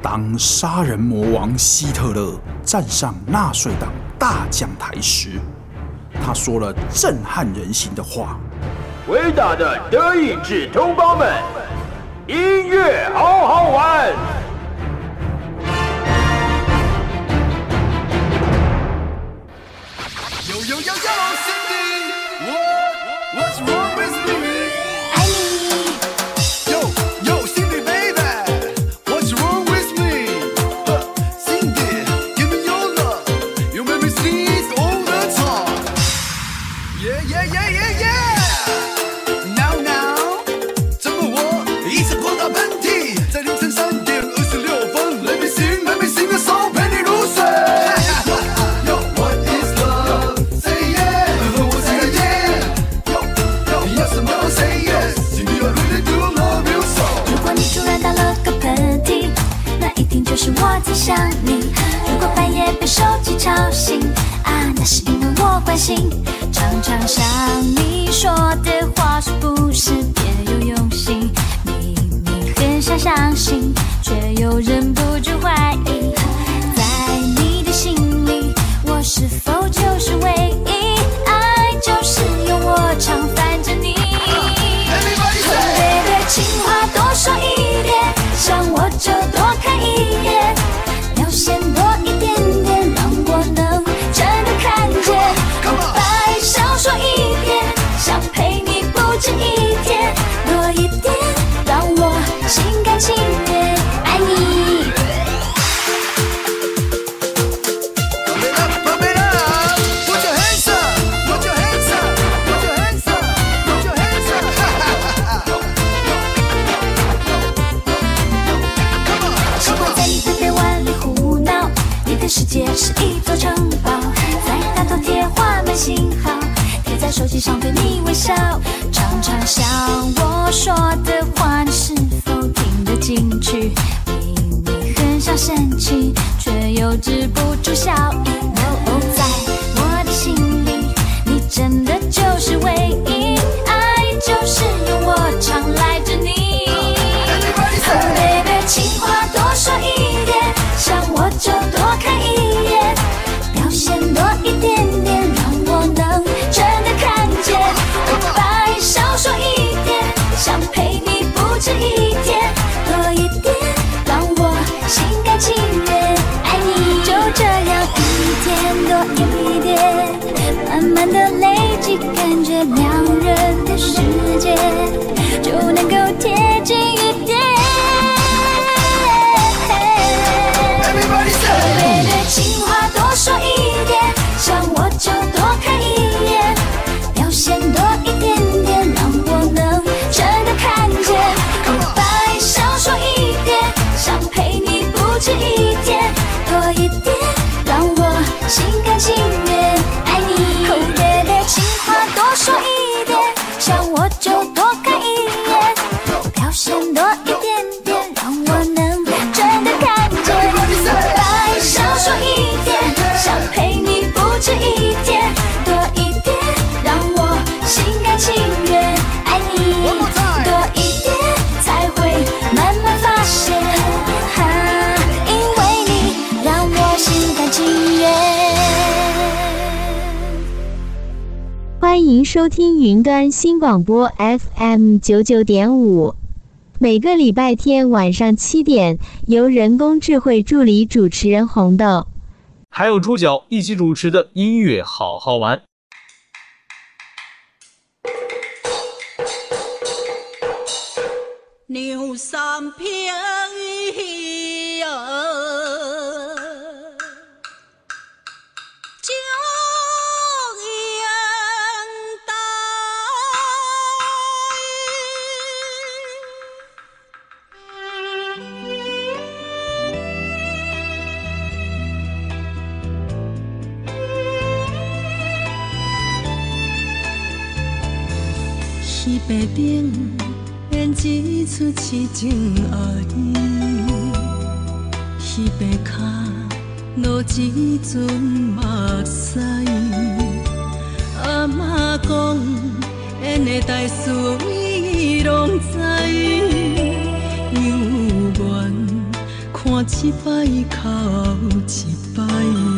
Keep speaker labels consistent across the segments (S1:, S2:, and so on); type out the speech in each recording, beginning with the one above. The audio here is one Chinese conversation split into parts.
S1: 当杀人魔王希特勒站上纳粹党大讲台时他说了震撼人心的话。
S2: 伟大的德意志同胞们音乐好好玩。
S3: 有有有有心，常常想你说的话是不是别有用心，明明很想相信，却又忍不住怀疑。
S4: 收听云端新广播 fm 九九点五。每个礼拜天晚上七点由人工智慧助理主持人红豆。
S5: 还有猪脚一起主持的音乐好好玩。
S6: 牛三 pm 白冰演一出痴情爱，彼白脚落一阵目屎。阿妈讲，演的台词伊拢知，犹原看
S7: 一摆哭一
S8: 摆。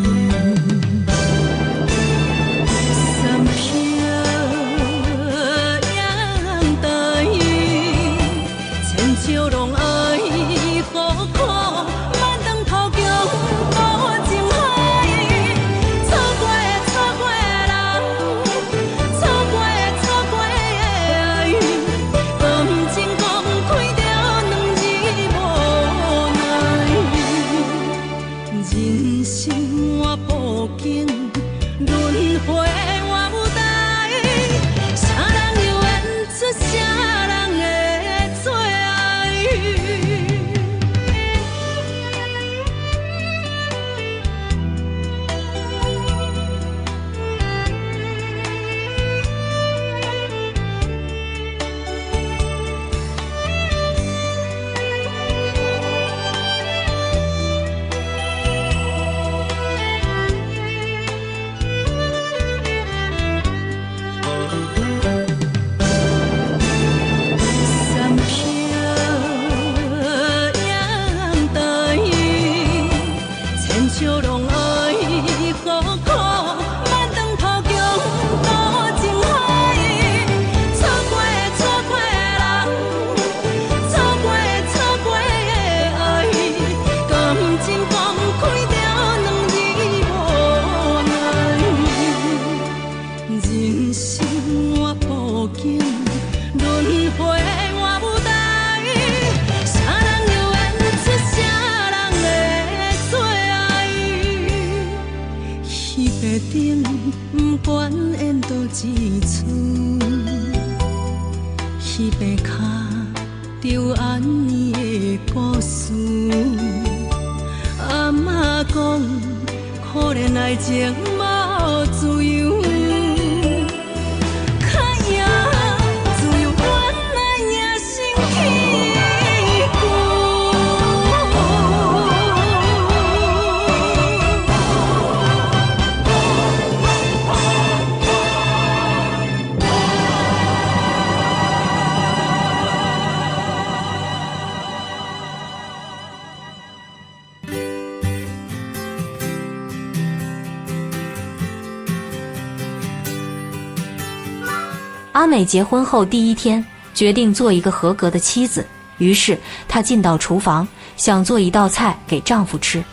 S8: 美结婚后第一天，决定做一个合格的妻子。于是她进到厨房，想做一道菜给丈夫吃。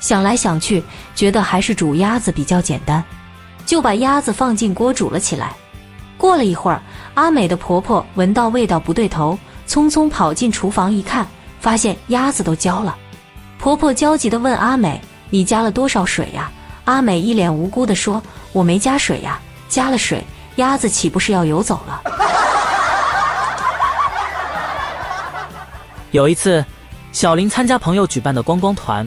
S8: 想来想去，觉得还是煮鸭子比较简单，就把鸭子放进锅煮了起来。过了一会儿，阿美的婆婆闻到味道不对头，匆匆跑进厨房一看，发现鸭子都焦了。婆婆焦急地问阿美：“你加了多少水呀？”阿美一脸无辜地说：“我没加水呀，加了水。”鸭子岂不是要游走了？
S9: 有一次，小林参加朋友举办的观光团，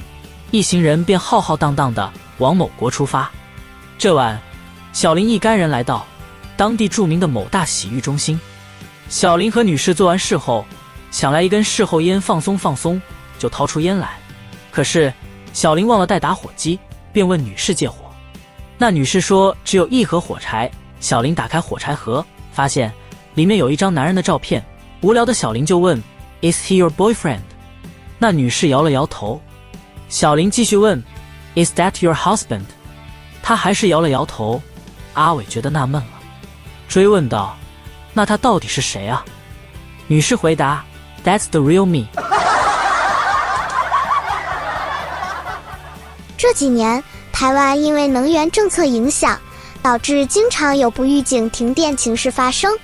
S9: 一行人便浩浩荡荡地往某国出发。这晚，小林一干人来到当地著名的某大洗浴中心。小林和女士做完事后，想来一根事后烟放松放松，就掏出烟来。可是小林忘了带打火机，便问女士借火。那女士说只有一盒火柴。小林打开火柴盒，发现里面有一张男人的照片。无聊的小林就问：“Is he your boyfriend？” 那女士摇了摇头。小林继续问：“Is that your husband？” 她还是摇了摇头。阿伟觉得纳闷了，追问道：“那他到底是谁啊？”女士回答：“That's the real me。”
S10: 这几年，台湾因为能源政策影响。导致经常有不预警停电情事发生。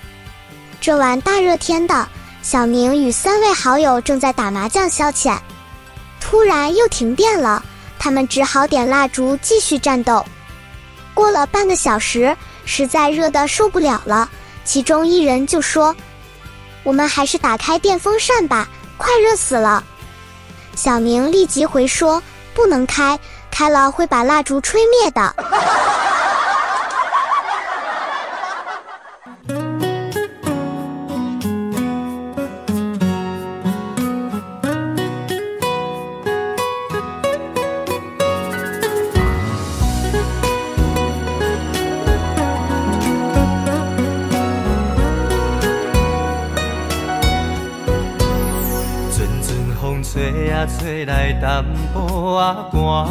S10: 这晚大热天的，小明与三位好友正在打麻将消遣，突然又停电了，他们只好点蜡烛继续战斗。过了半个小时，实在热得受不了了，其中一人就说：“我们还是打开电风扇吧，快热死了。”小明立即回说：“不能开，开了会把蜡烛吹灭的。”
S11: 找来淡薄仔寒，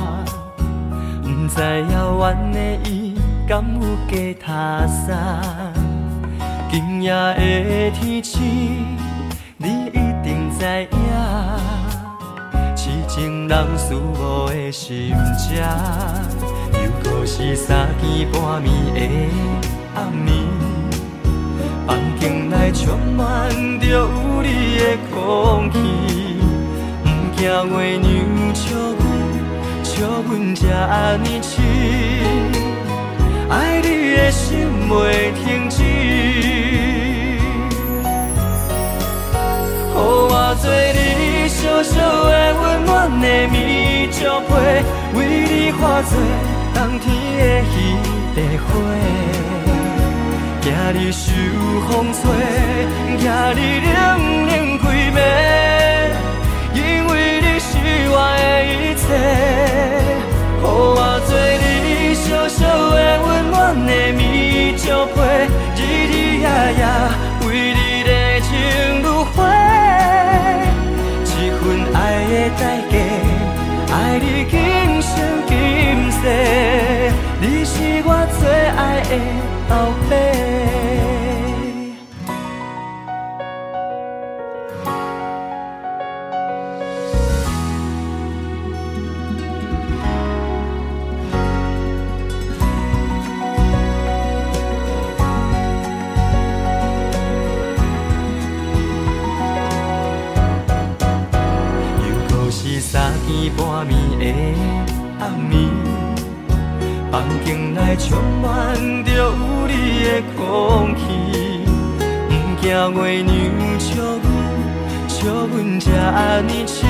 S11: 不知遥远的伊敢有加他山。今夜的天星，你一定知影，痴情人思慕的心情，又搁是三更半暝的暗暝。房间内充满着有你的空气，不惊月娘笑阮，笑阮这呢亲，爱你的心袂停止。予我做你小小的温暖的棉石被，为你化作冬天的彼个花。惊你受风吹，惊你冷冷规暝，我的一切。予我做你小小的温暖的棉石被，日日夜夜为你热情如火。这份爱的代价，爱你今生今世，你是我最爱的。半暝的暗暝，房间内充满着有你的空气，不惊月娘笑阮，笑阮这呢亲，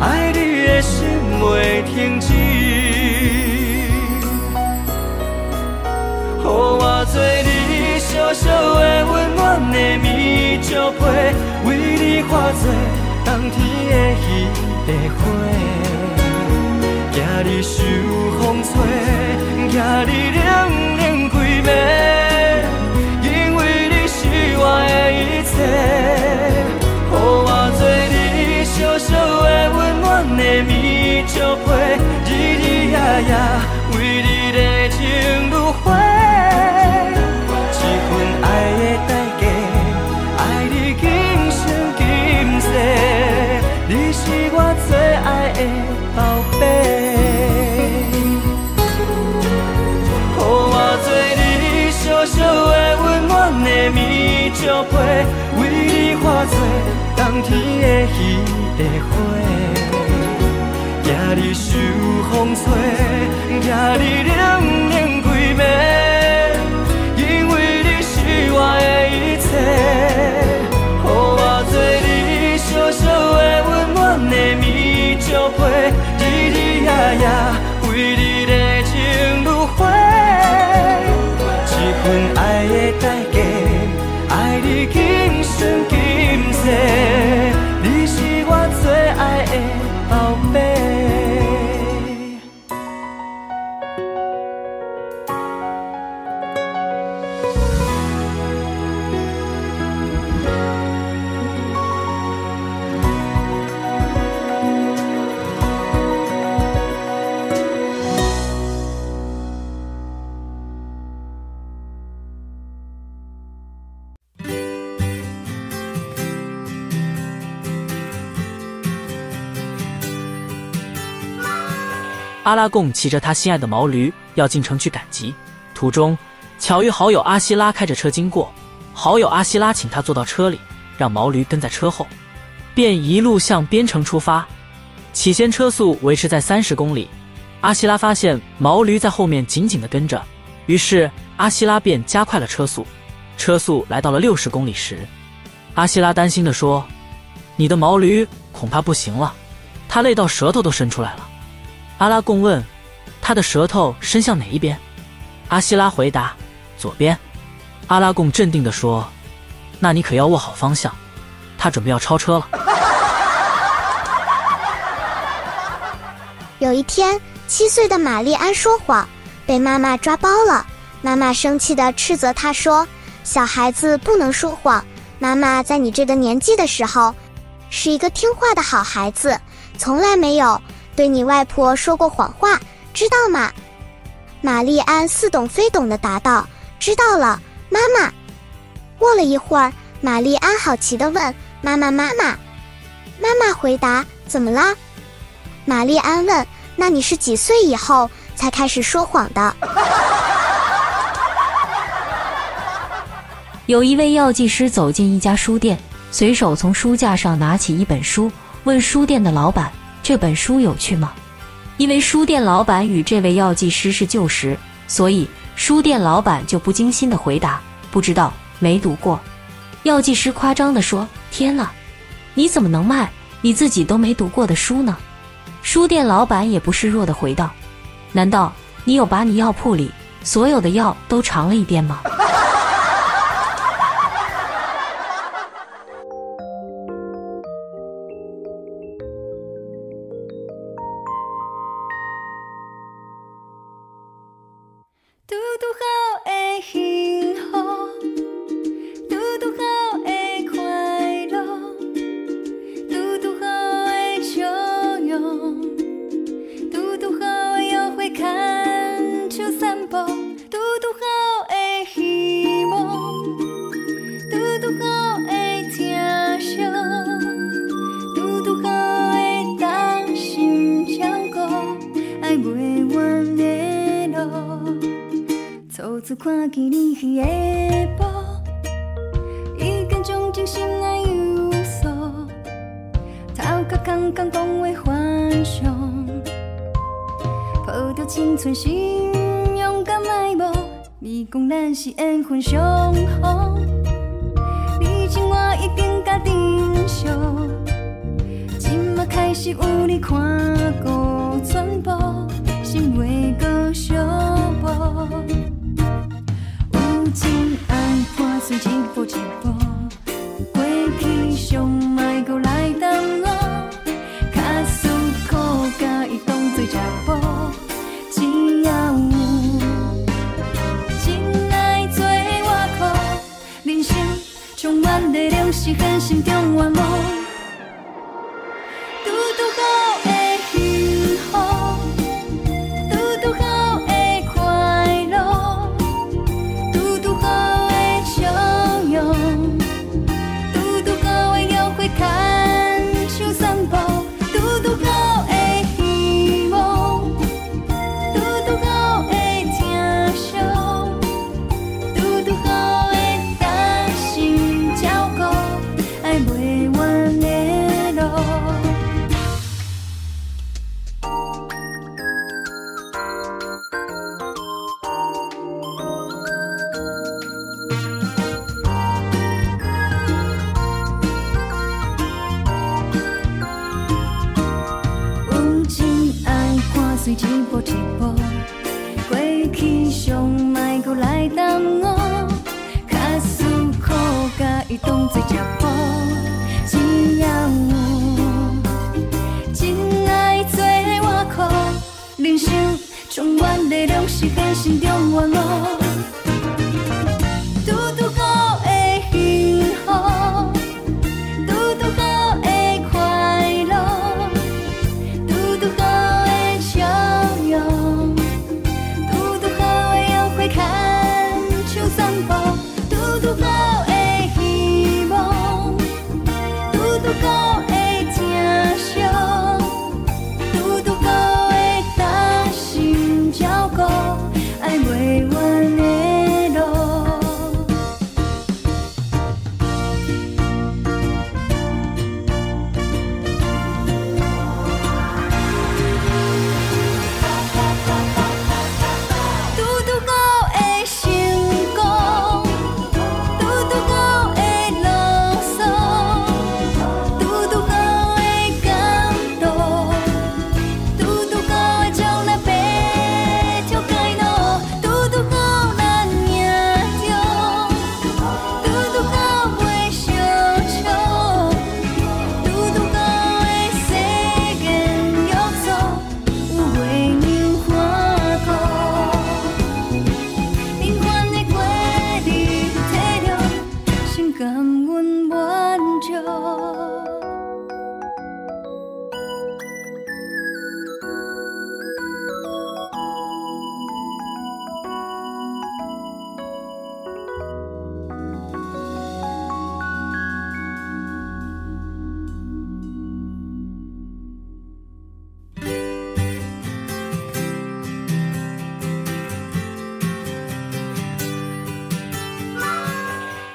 S11: 爱你的心袂停止。予我做你小小的温暖的棉石被，为你化作。冬天的彼的花，惊你受风吹，惊你冷冷规暝，因为你是我的一切。冬天的彼个花，惊你受风吹，惊你冷冷规暝，因为你是我的一切。予我做你小小的温暖的棉。被，日日夜夜为你热情如火，一份爱的代价，爱你今生
S9: 阿拉贡骑着他心爱的毛驴要进城去赶集，途中巧遇好友阿西拉开着车经过，好友阿西拉请他坐到车里，让毛驴跟在车后，便一路向边城出发。起先车速维持在三十公里，阿西拉发现毛驴在后面紧紧地跟着，于是阿西拉便加快了车速。车速来到了六十公里时，阿西拉担心地说：“你的毛驴恐怕不行了，它累到舌头都伸出来了。”阿拉贡问：“他的舌头伸向哪一边？”阿西拉回答：“左边。”阿拉贡镇定地说：“那你可要握好方向，他准备要超车了。”
S10: 有一天，七岁的玛丽安说谎，被妈妈抓包了。妈妈生气地斥责她说：“小孩子不能说谎。妈妈在你这个年纪的时候，是一个听话的好孩子，从来没有对你外婆说过谎话，知道吗？玛丽安似懂非懂地答道：“知道了，妈妈。”过了一会儿，玛丽安好奇地问：“妈妈，妈妈。”妈妈回答：“怎么啦？”玛丽安问：“那你是几岁以后才开始说谎的？”
S12: 有一位药剂师走进一家书店，随手从书架上拿起一本书，问书店的老板：“这本书有趣吗？”因为书店老板与这位药剂师是旧识，所以书店老板就不经心地回答：“不知道，没读过。”药剂师夸张地说：“天哪，你怎么能卖你自己都没读过的书呢？”书店老板也不示弱地回道：“难道你有把你药铺里所有的药都尝了一遍吗？”
S6: 看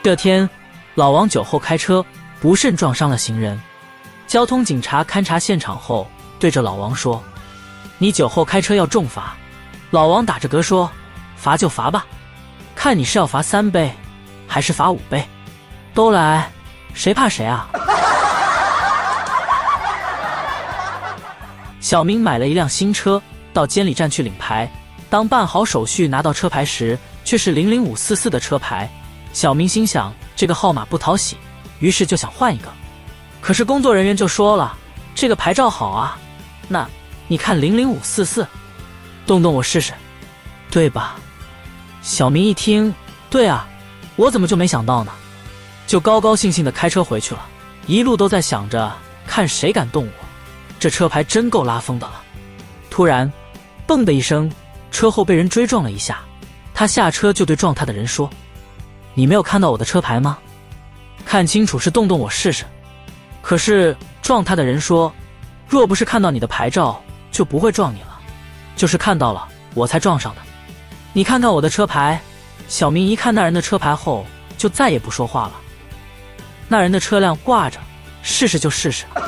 S9: 这天，老王酒后开车，不慎撞伤了行人。交通警察勘察现场后，对着老王说：“你酒后开车要重罚。”老王打着嗝说：“罚就罚吧，看你是要罚三杯，还是罚五杯，都来，谁怕谁啊？”小明买了一辆新车，到监理站去领牌。当办好手续拿到车牌时，却是零零五四四的车牌。小明心想，这个号码不讨喜，于是就想换一个。可是工作人员就说了，这个牌照好啊，那你看零零五四四，动动我试试，对吧？小明一听，对啊，我怎么就没想到呢？就高高兴兴的开车回去了，一路都在想着看谁敢动我，这车牌真够拉风的了。突然，嘣的一声，车后被人追撞了一下，他下车就对撞他的人说。你没有看到我的车牌吗？看清楚是动动我试试。可是撞他的人说，若不是看到你的牌照，就不会撞你了。就是看到了，我才撞上的。你看看我的车牌。小明一看那人的车牌后，就再也不说话了。那人的车辆挂着，试试就试试。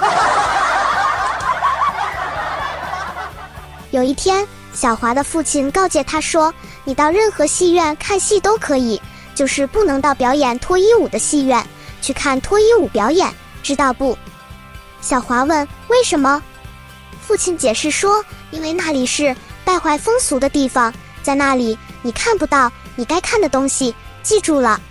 S10: 有一天，小华的父亲告诫他说：“你到任何戏院看戏都可以。”就是不能到表演脱衣舞的戏院去看脱衣舞表演，知道不？小华问：“为什么？”父亲解释说：“因为那里是败坏风俗的地方，在那里你看不到你该看的东西。”记住了。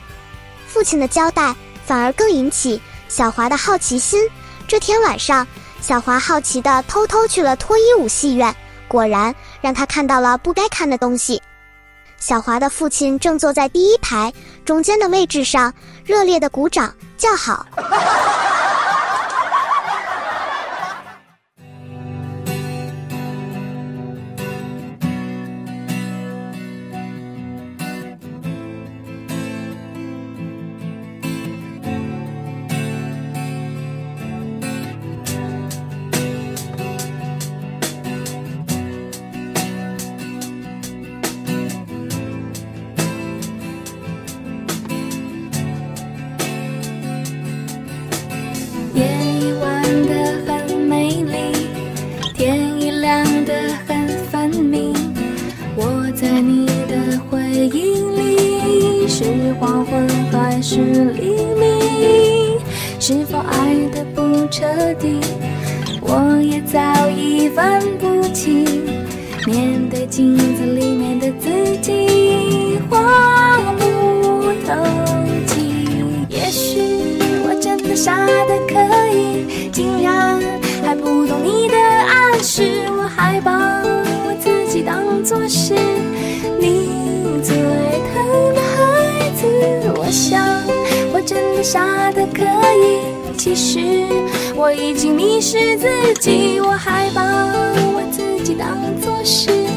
S10: 父亲的交代反而更引起小华的好奇心。这天晚上，小华好奇地偷偷去了脱衣舞戏院，果然让他看到了不该看的东西。小华的父亲正坐在第一排中间的位置上，热烈的鼓掌叫好。
S6: 黄昏还是黎明是否爱得不彻底我也早已分不清面对镜子里面的自己话不投机。也许我真的傻得可以竟然还不懂你的暗示我还把我自己当作是你最我想我真的傻的可以。其实我已经迷失自己我还把我自己当作是。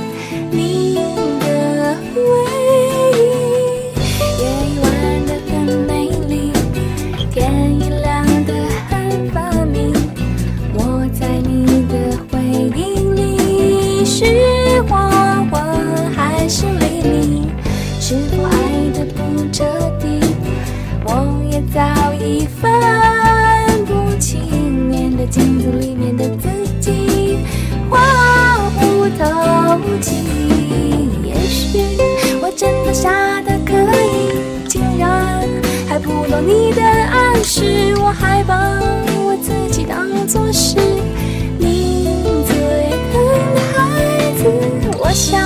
S6: 早已分不清，面对镜子里面的自己，话不投机。也许我真的傻得可以，竟然还不懂你的暗示，我还把我自己当作是你最疼的孩子。我想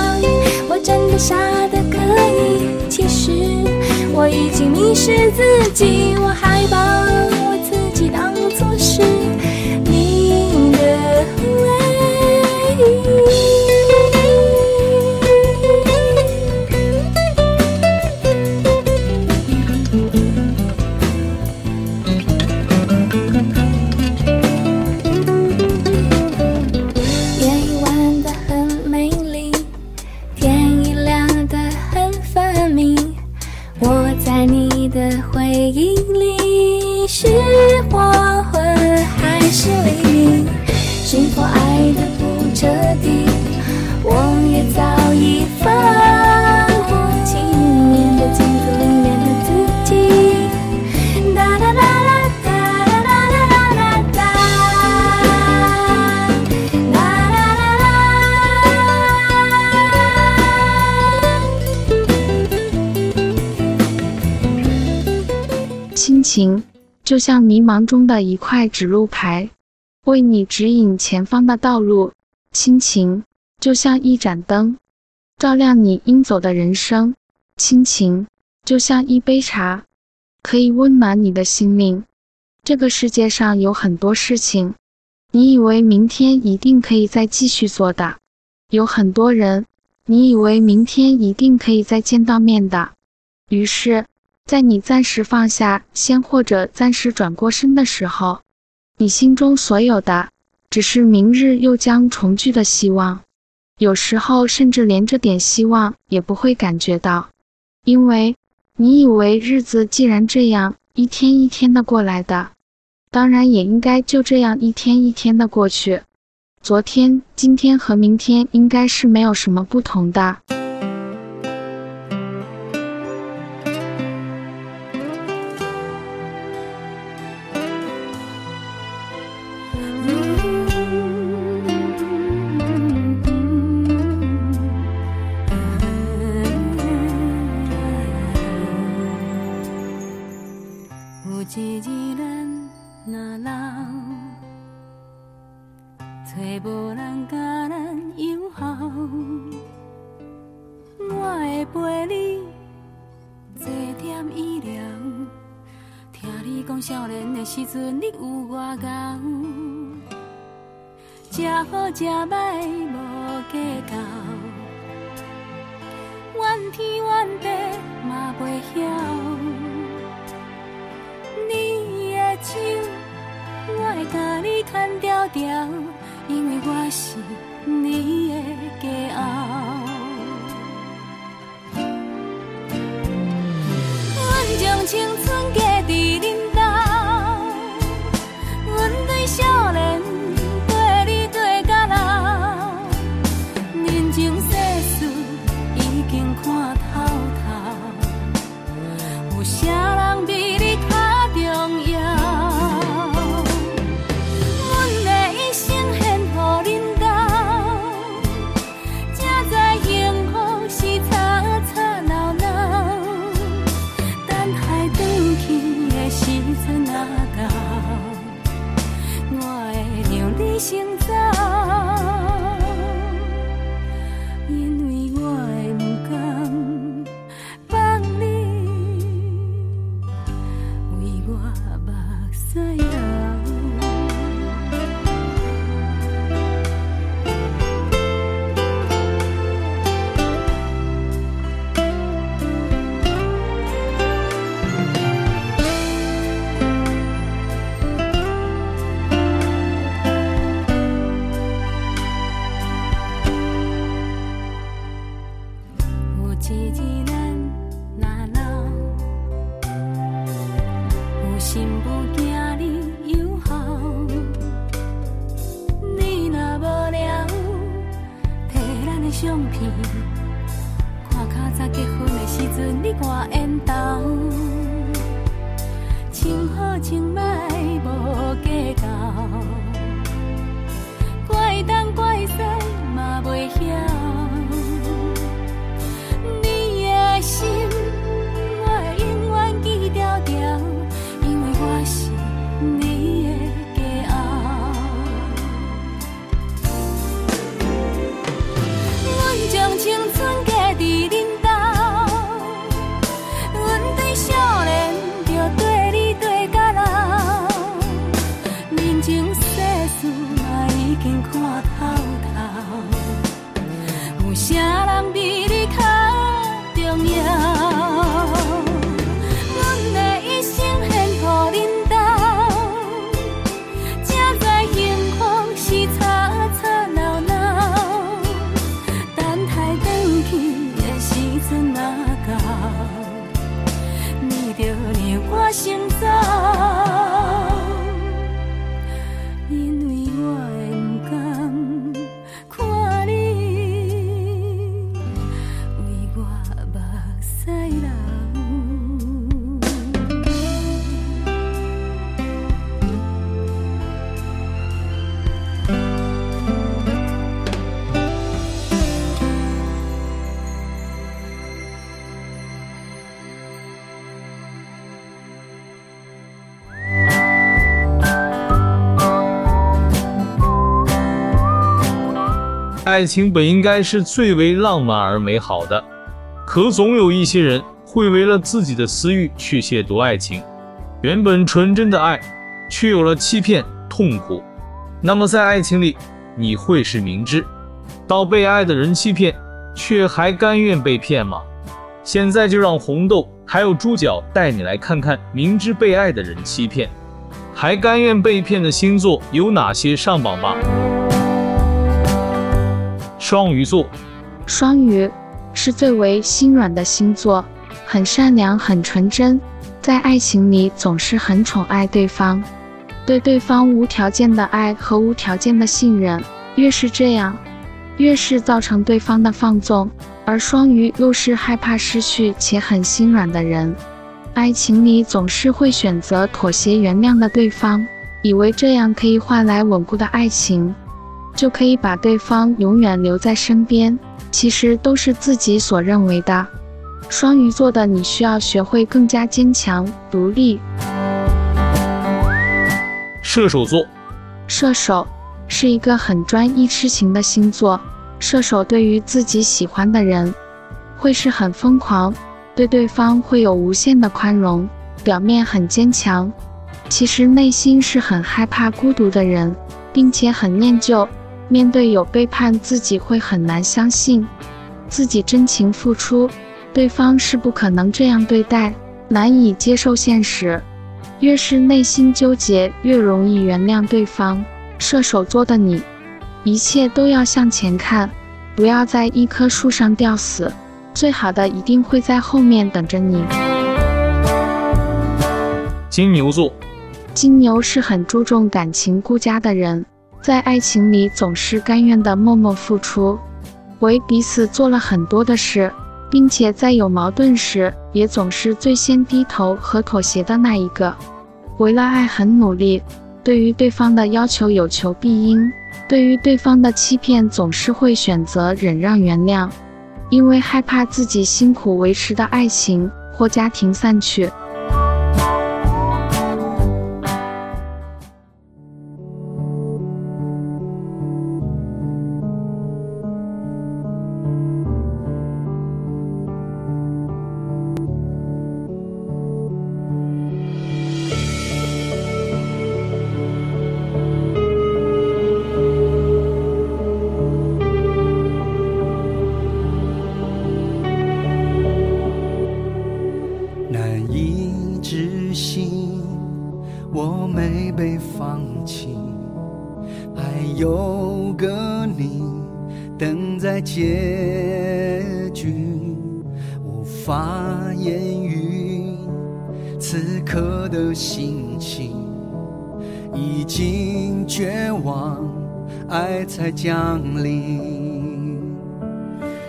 S6: 我真的傻，我已经迷失自己，我
S13: 害怕像迷茫中的一块指路牌，为你指引前方的道路；亲情就像一盏灯，照亮你应走的人生；亲情就像一杯茶，可以温暖你的心灵。这个世界上有很多事情，你以为明天一定可以再继续做的；有很多人，你以为明天一定可以再见到面的。于是，在你暂时放下先或者暂时转过身的时候，你心中所有的只是明日又将重聚的希望。有时候，甚至连这点希望也不会感觉到，因为你以为日子既然这样。一天一天的过来的，当然也应该就这样一天一天的过去。昨天、今天和明天应该是没有什么不同的。
S5: 爱情本应该是最为浪漫而美好的，可总有一些人会为了自己的私欲去亵渎爱情。原本纯真的爱，却有了欺骗、痛苦。那么在爱情里，你会是明知道被爱的人欺骗，却还甘愿被骗吗？现在就让红豆还有猪脚带你来看看，明知被爱的人欺骗，还甘愿被骗的星座有哪些？上榜吧。双鱼座，
S13: 双鱼是最为心软的星座，很善良，很纯真，在爱情里总是很宠爱对方，对对方无条件的爱和无条件的信任。越是这样，越是造成对方的放纵。而双鱼又是害怕失去且很心软的人，爱情里总是会选择妥协、原谅的对方，以为这样可以换来稳固的爱情。就可以把对方永远留在身边，其实都是自己所认为的。双鱼座的你需要学会更加坚强、独立。
S5: 射手座，
S13: 射手是一个很专一痴情的星座。射手对于自己喜欢的人，会是很疯狂，对对方会有无限的宽容，表面很坚强，其实内心是很害怕孤独的人，并且很念旧。面对有背叛，自己会很难相信自己真情付出，对方是不可能这样对待，难以接受现实。越是内心纠结，越容易原谅对方。射手座的你，一切都要向前看，不要在一棵树上吊死，最好的一定会在后面等着你。
S5: 金牛座，
S13: 金牛是很注重感情、顾家的人。在爱情里总是甘愿的默默付出，为彼此做了很多的事，并且在有矛盾时也总是最先低头和妥协的那一个。为了爱很努力，对于对方的要求有求必应，对于对方的欺骗总是会选择忍让原谅，因为害怕自己辛苦维持的爱情或家庭散去。
S14: 发言语，此刻的心情已经绝望，爱
S11: 才降临，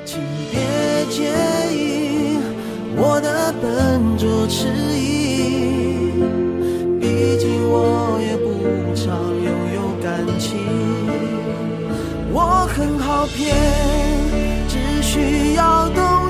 S11: 请别介意我的笨拙迟疑，毕竟我也不常拥有感情。我很好骗，只需要动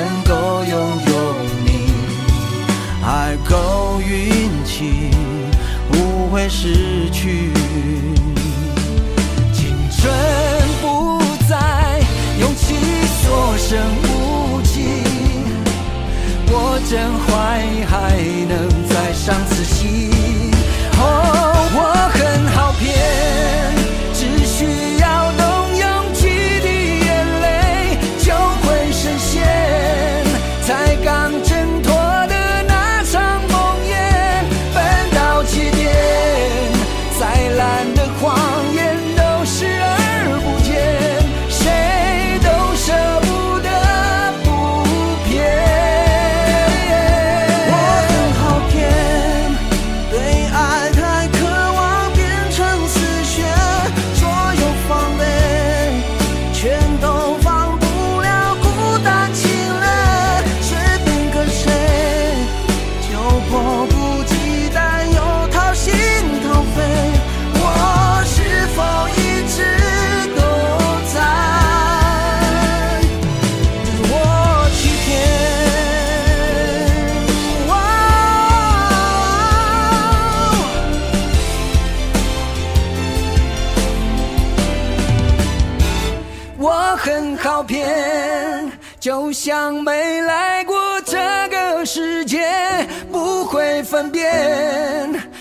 S11: 能够拥有你，爱够运气，不会失去，青春不再，勇气说声无几，我真怀疑还能
S14: 再上自戏，哦，我很好。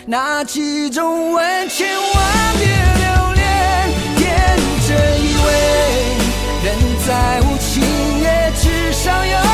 S14: 辨哪几种吻，千万别留恋。天真以为人再无情，也至少有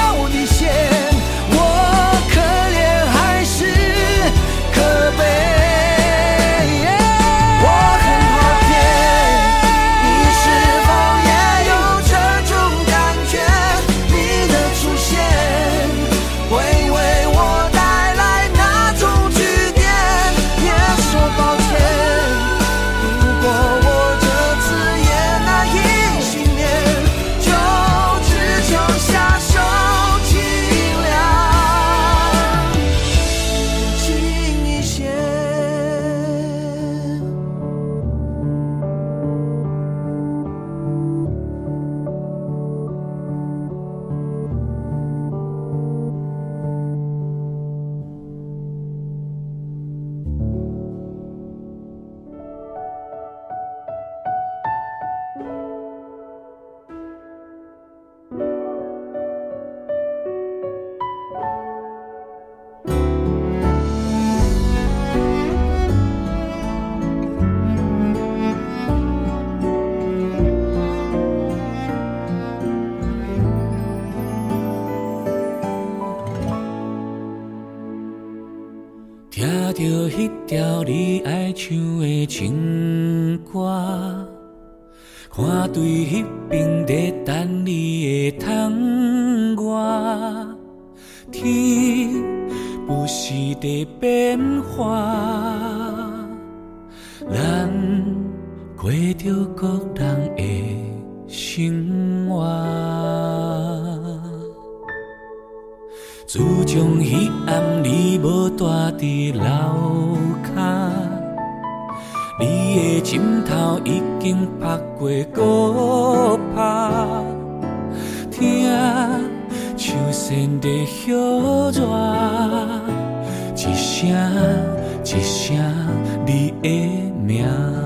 S15: 伫楼骹，你的枕头已经拍过个拍，听秋声在响热，一声一声你的名。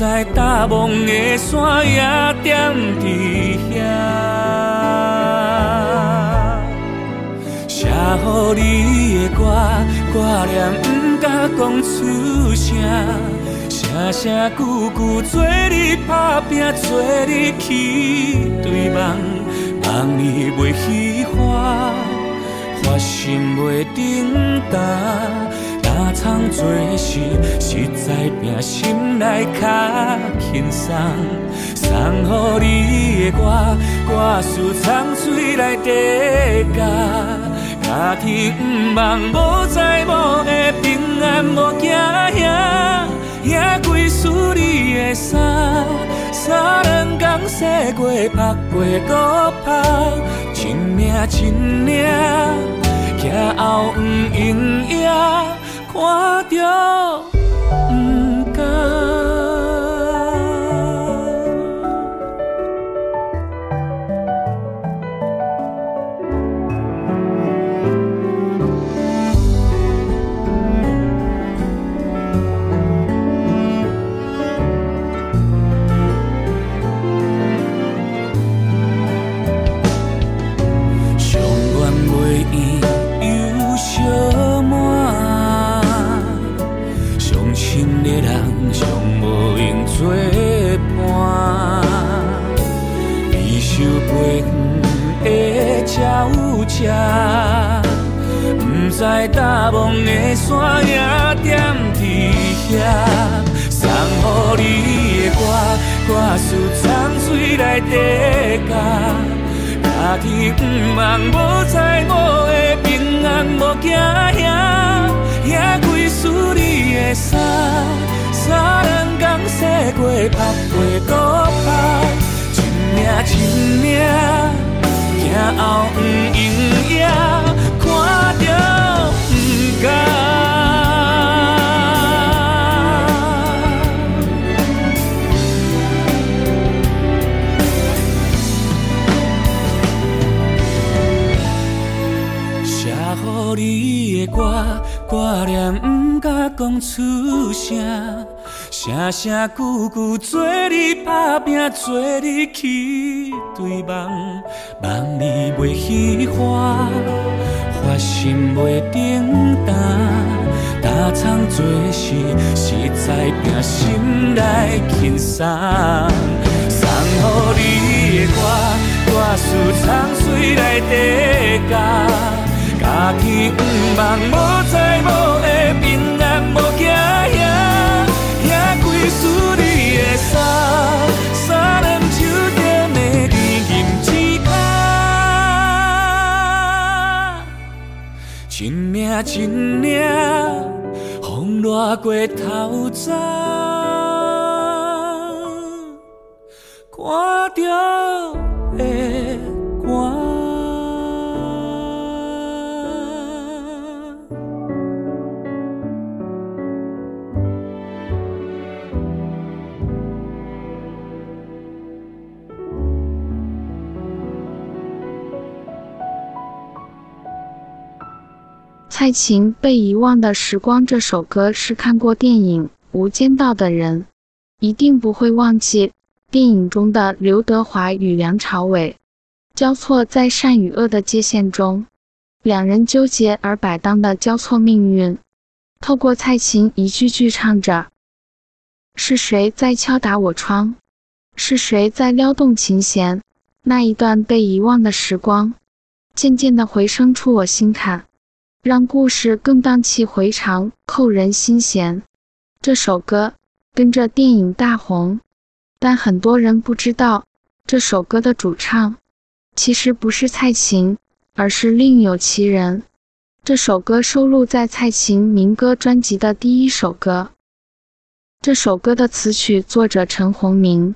S15: 毋知搭梦的山也踮伫遐。写好你的歌，挂念不敢讲出声，声声句句做你打拼，做你去对梦，梦你袂喜欢，发心袂顶重，若藏做事，实在拼心内较轻松，送予你的歌，歌词藏水内底甲。家天毋望，无在某的平安，无惊遐，遐归属你的衫，三两工洗过，拍过搁拍，一领一领，行后毋用野，看着底甲，家己不茫无彩无的平安无惊吓，遐归属你的衫，三人手点的你吟一下。一命一命，风掠过头早，看着
S13: 蔡琴《被遗忘的时光》这首歌是看过电影《无间道》的人，一定不会忘记电影中的刘德华与梁朝伟交错在善与恶的界限中，两人纠结而摆荡的交错命运。透过蔡琴一句句唱着：“是谁在敲打我窗？是谁在撩动琴弦？”那一段被遗忘的时光，渐渐地回声出我心坎。让故事更荡气回肠，扣人心弦。这首歌跟着电影大红，但很多人不知道，这首歌的主唱其实不是蔡琴，而是另有其人。这首歌收录在蔡琴民歌专辑的第一首歌。这首歌的词曲作者陈鸿明，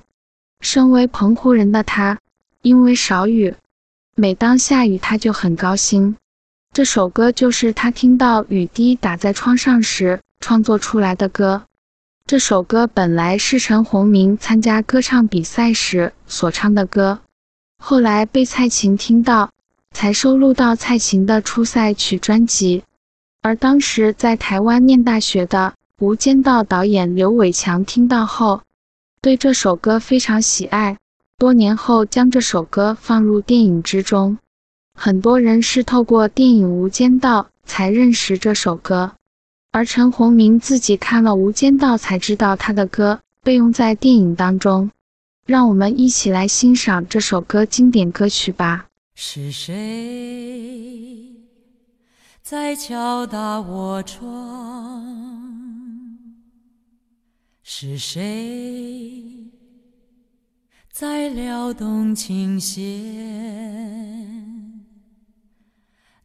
S13: 身为澎湖人的他，因为少雨，每当下雨他就很高兴。这首歌就是他听到雨滴打在窗上时创作出来的歌。这首歌本来是陈鸿明参加歌唱比赛时所唱的歌，后来被蔡琴听到，才收录到蔡琴的出赛曲专辑。而当时在台湾念大学的《无间道》导演刘伟强听到后，对这首歌非常喜爱，多年后将这首歌放入电影之中。很多人是透过电影《无间道》才认识这首歌，而陈鸿明自己看了《无间道》才知道他的歌被用在电影当中。让我们一起来欣赏这首歌经典歌曲吧。
S8: 是谁在敲打我窗？是谁在撩动琴弦？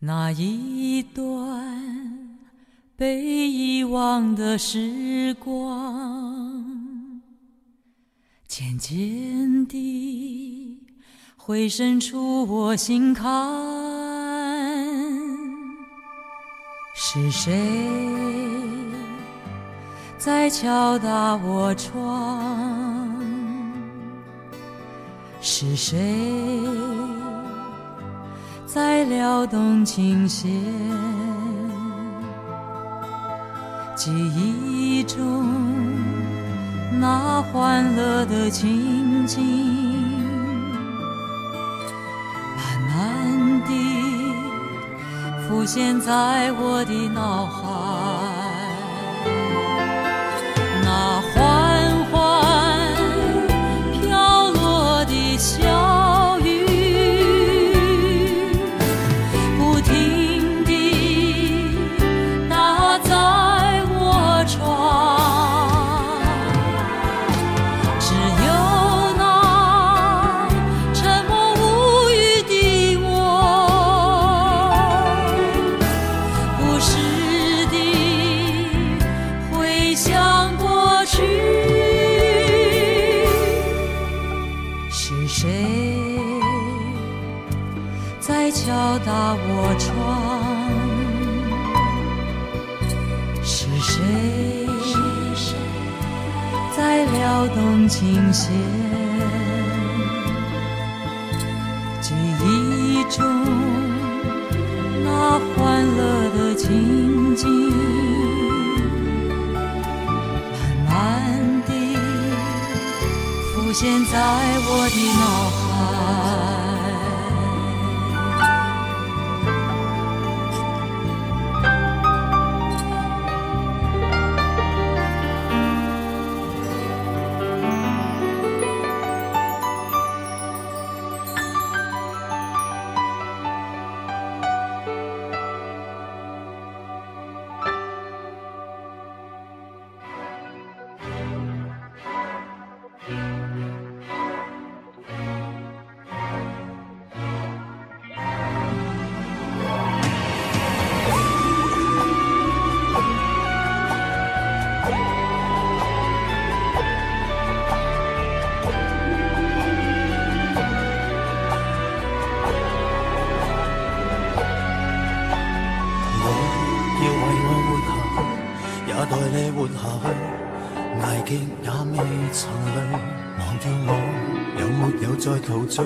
S8: 那一段被遗忘的时光，渐渐地回渗出我心坎。是谁在敲打我窗？是谁？在撩动琴弦，记忆中那欢乐的情景，慢慢地浮现在我的脑海。
S16: 曾累。忘掉我，有没有再陶醉？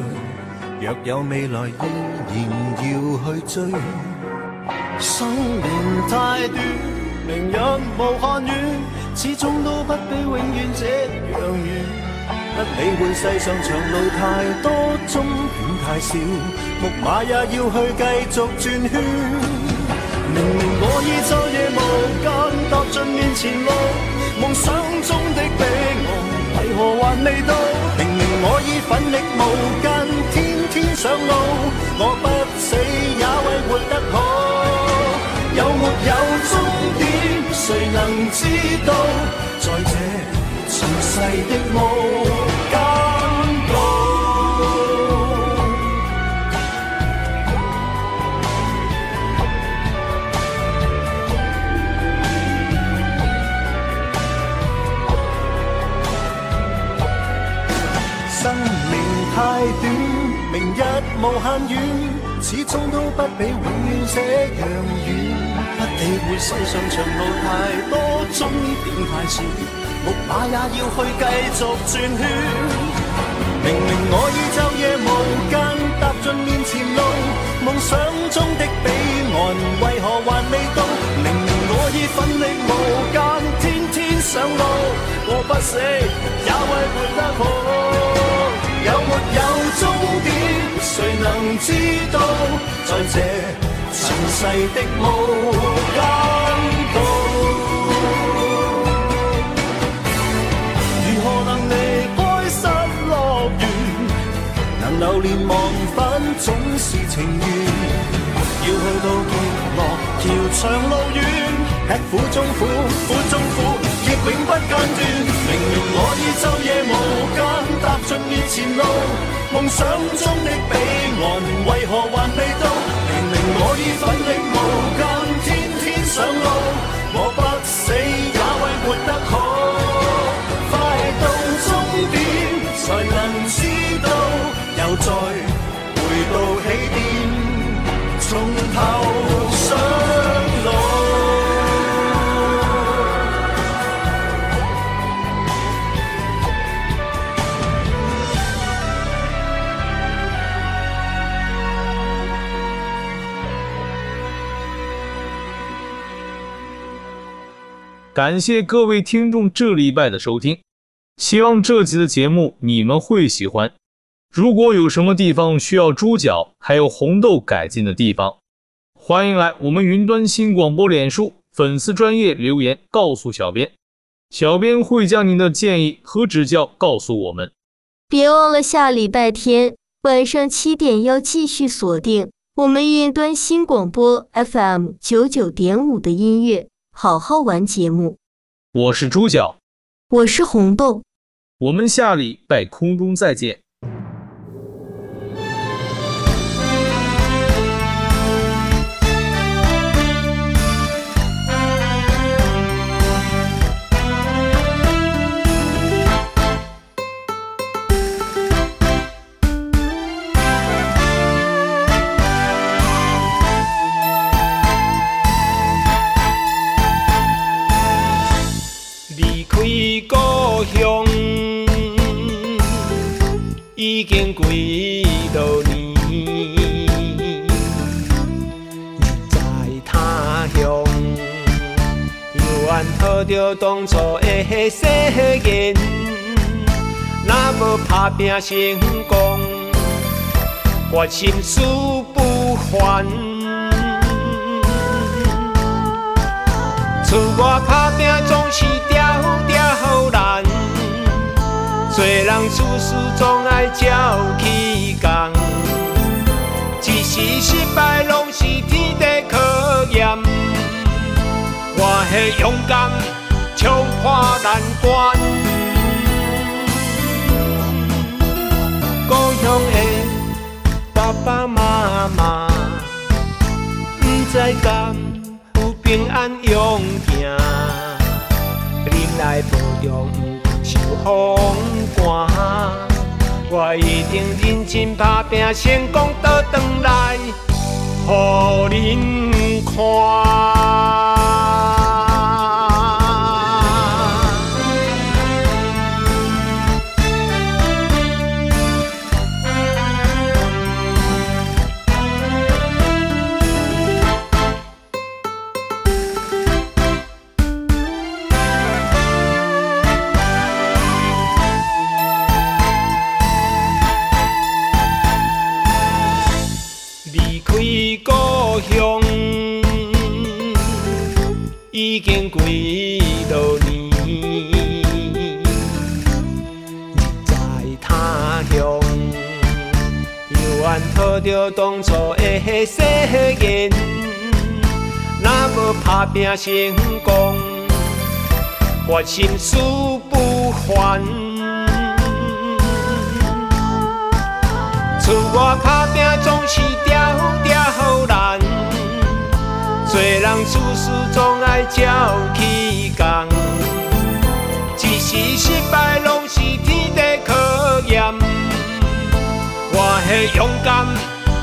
S16: 若有未来，依然要去追。生命太短，明日无限远，始终都不比永远这样远。不理会世上长路太多，终点太少，木马也要去继续转圈。明明我已昼夜无间踏尽面前路，梦想中的彼岸何还未到？明明我已奋力无间，天天上路，我不死也为活得好。有没有终点，谁能知道？在这尘世的雾短，明日无限远，始终都不比永远这样远。不理会世上长路太多，终点太少，木马也要去继续转圈。明明我已昼夜无间踏尽面前路，梦想中的彼岸为何还未到？明明我已奋力无间，天天上路，我不死也为活得好。能知道？在这尘世的无间道，如何能离开失乐园？能流连忘返总是情愿。要去到极乐，条长路远，吃苦中苦，苦中苦。永不间断，明明我已昼夜无间踏尽面前路，梦想中的彼岸为何还未到？明明我已奋力无间，天天上路，我不死也为活得好。快到终点才能知道，又再
S5: 感谢各位听众这礼拜的收听，希望这集的节目你们会喜欢。如果有什么地方需要猪脚还有红豆改进的地方，欢迎来我们云端新广播脸书粉丝专业留言告诉小编，小编会将您的建议和指教告诉我们。
S4: 别忘了下礼拜天晚上七点要继续锁定我们云端新广播 FM 九九点五的音乐。好好玩节目，
S5: 我是猪脚，
S4: 我是红豆，
S5: 我们下礼拜空中再
S17: 见。拼成功，我心事不还。厝外打拼总是条条难，做人处事总爱照起工，一时失败拢是天地考验。我的勇敢冲破难关，故乡的爸爸妈妈，不知敢有平安勇行，恁来保重，不受风寒。我一定认真打拼，成功倒转来，予恁看。拼成功，我心事不还。厝外打拼总是条条难。做人处事总爱照起工，一时失败拢是天地考验。我的勇敢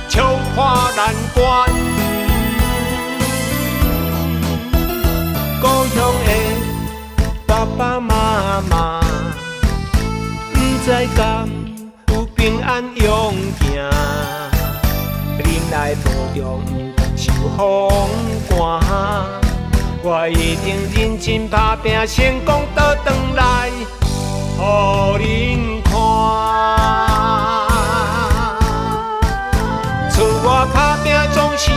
S17: 冲破难关，故乡的爸爸妈妈，不知敢有平安勇行，恁来保重。受风寒，我一定认真打拼，成功倒转来，予恁看。厝外打拼总是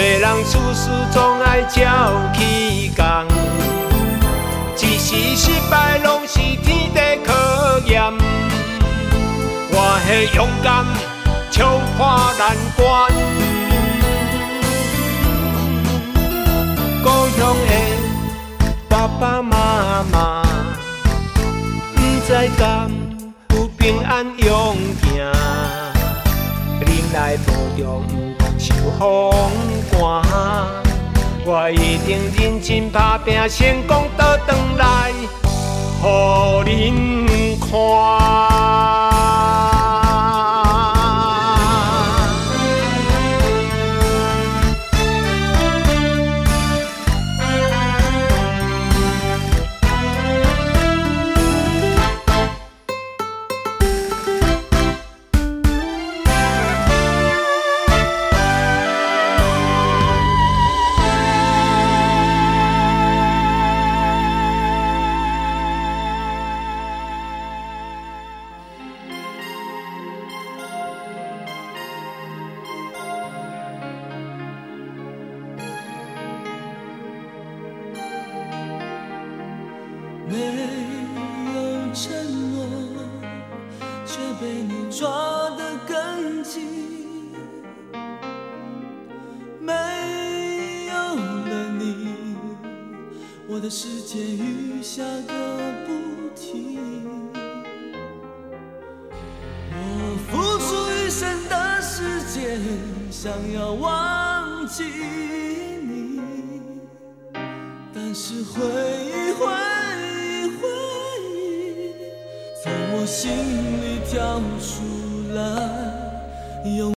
S17: 做人处事总爱照起工，一时失败拢是天地考验，我的勇敢。冲破难关，故乡的爸爸妈妈，不知敢有平安勇行，恁来无中，受风我一定认真打拼，成功倒转来，予恁看。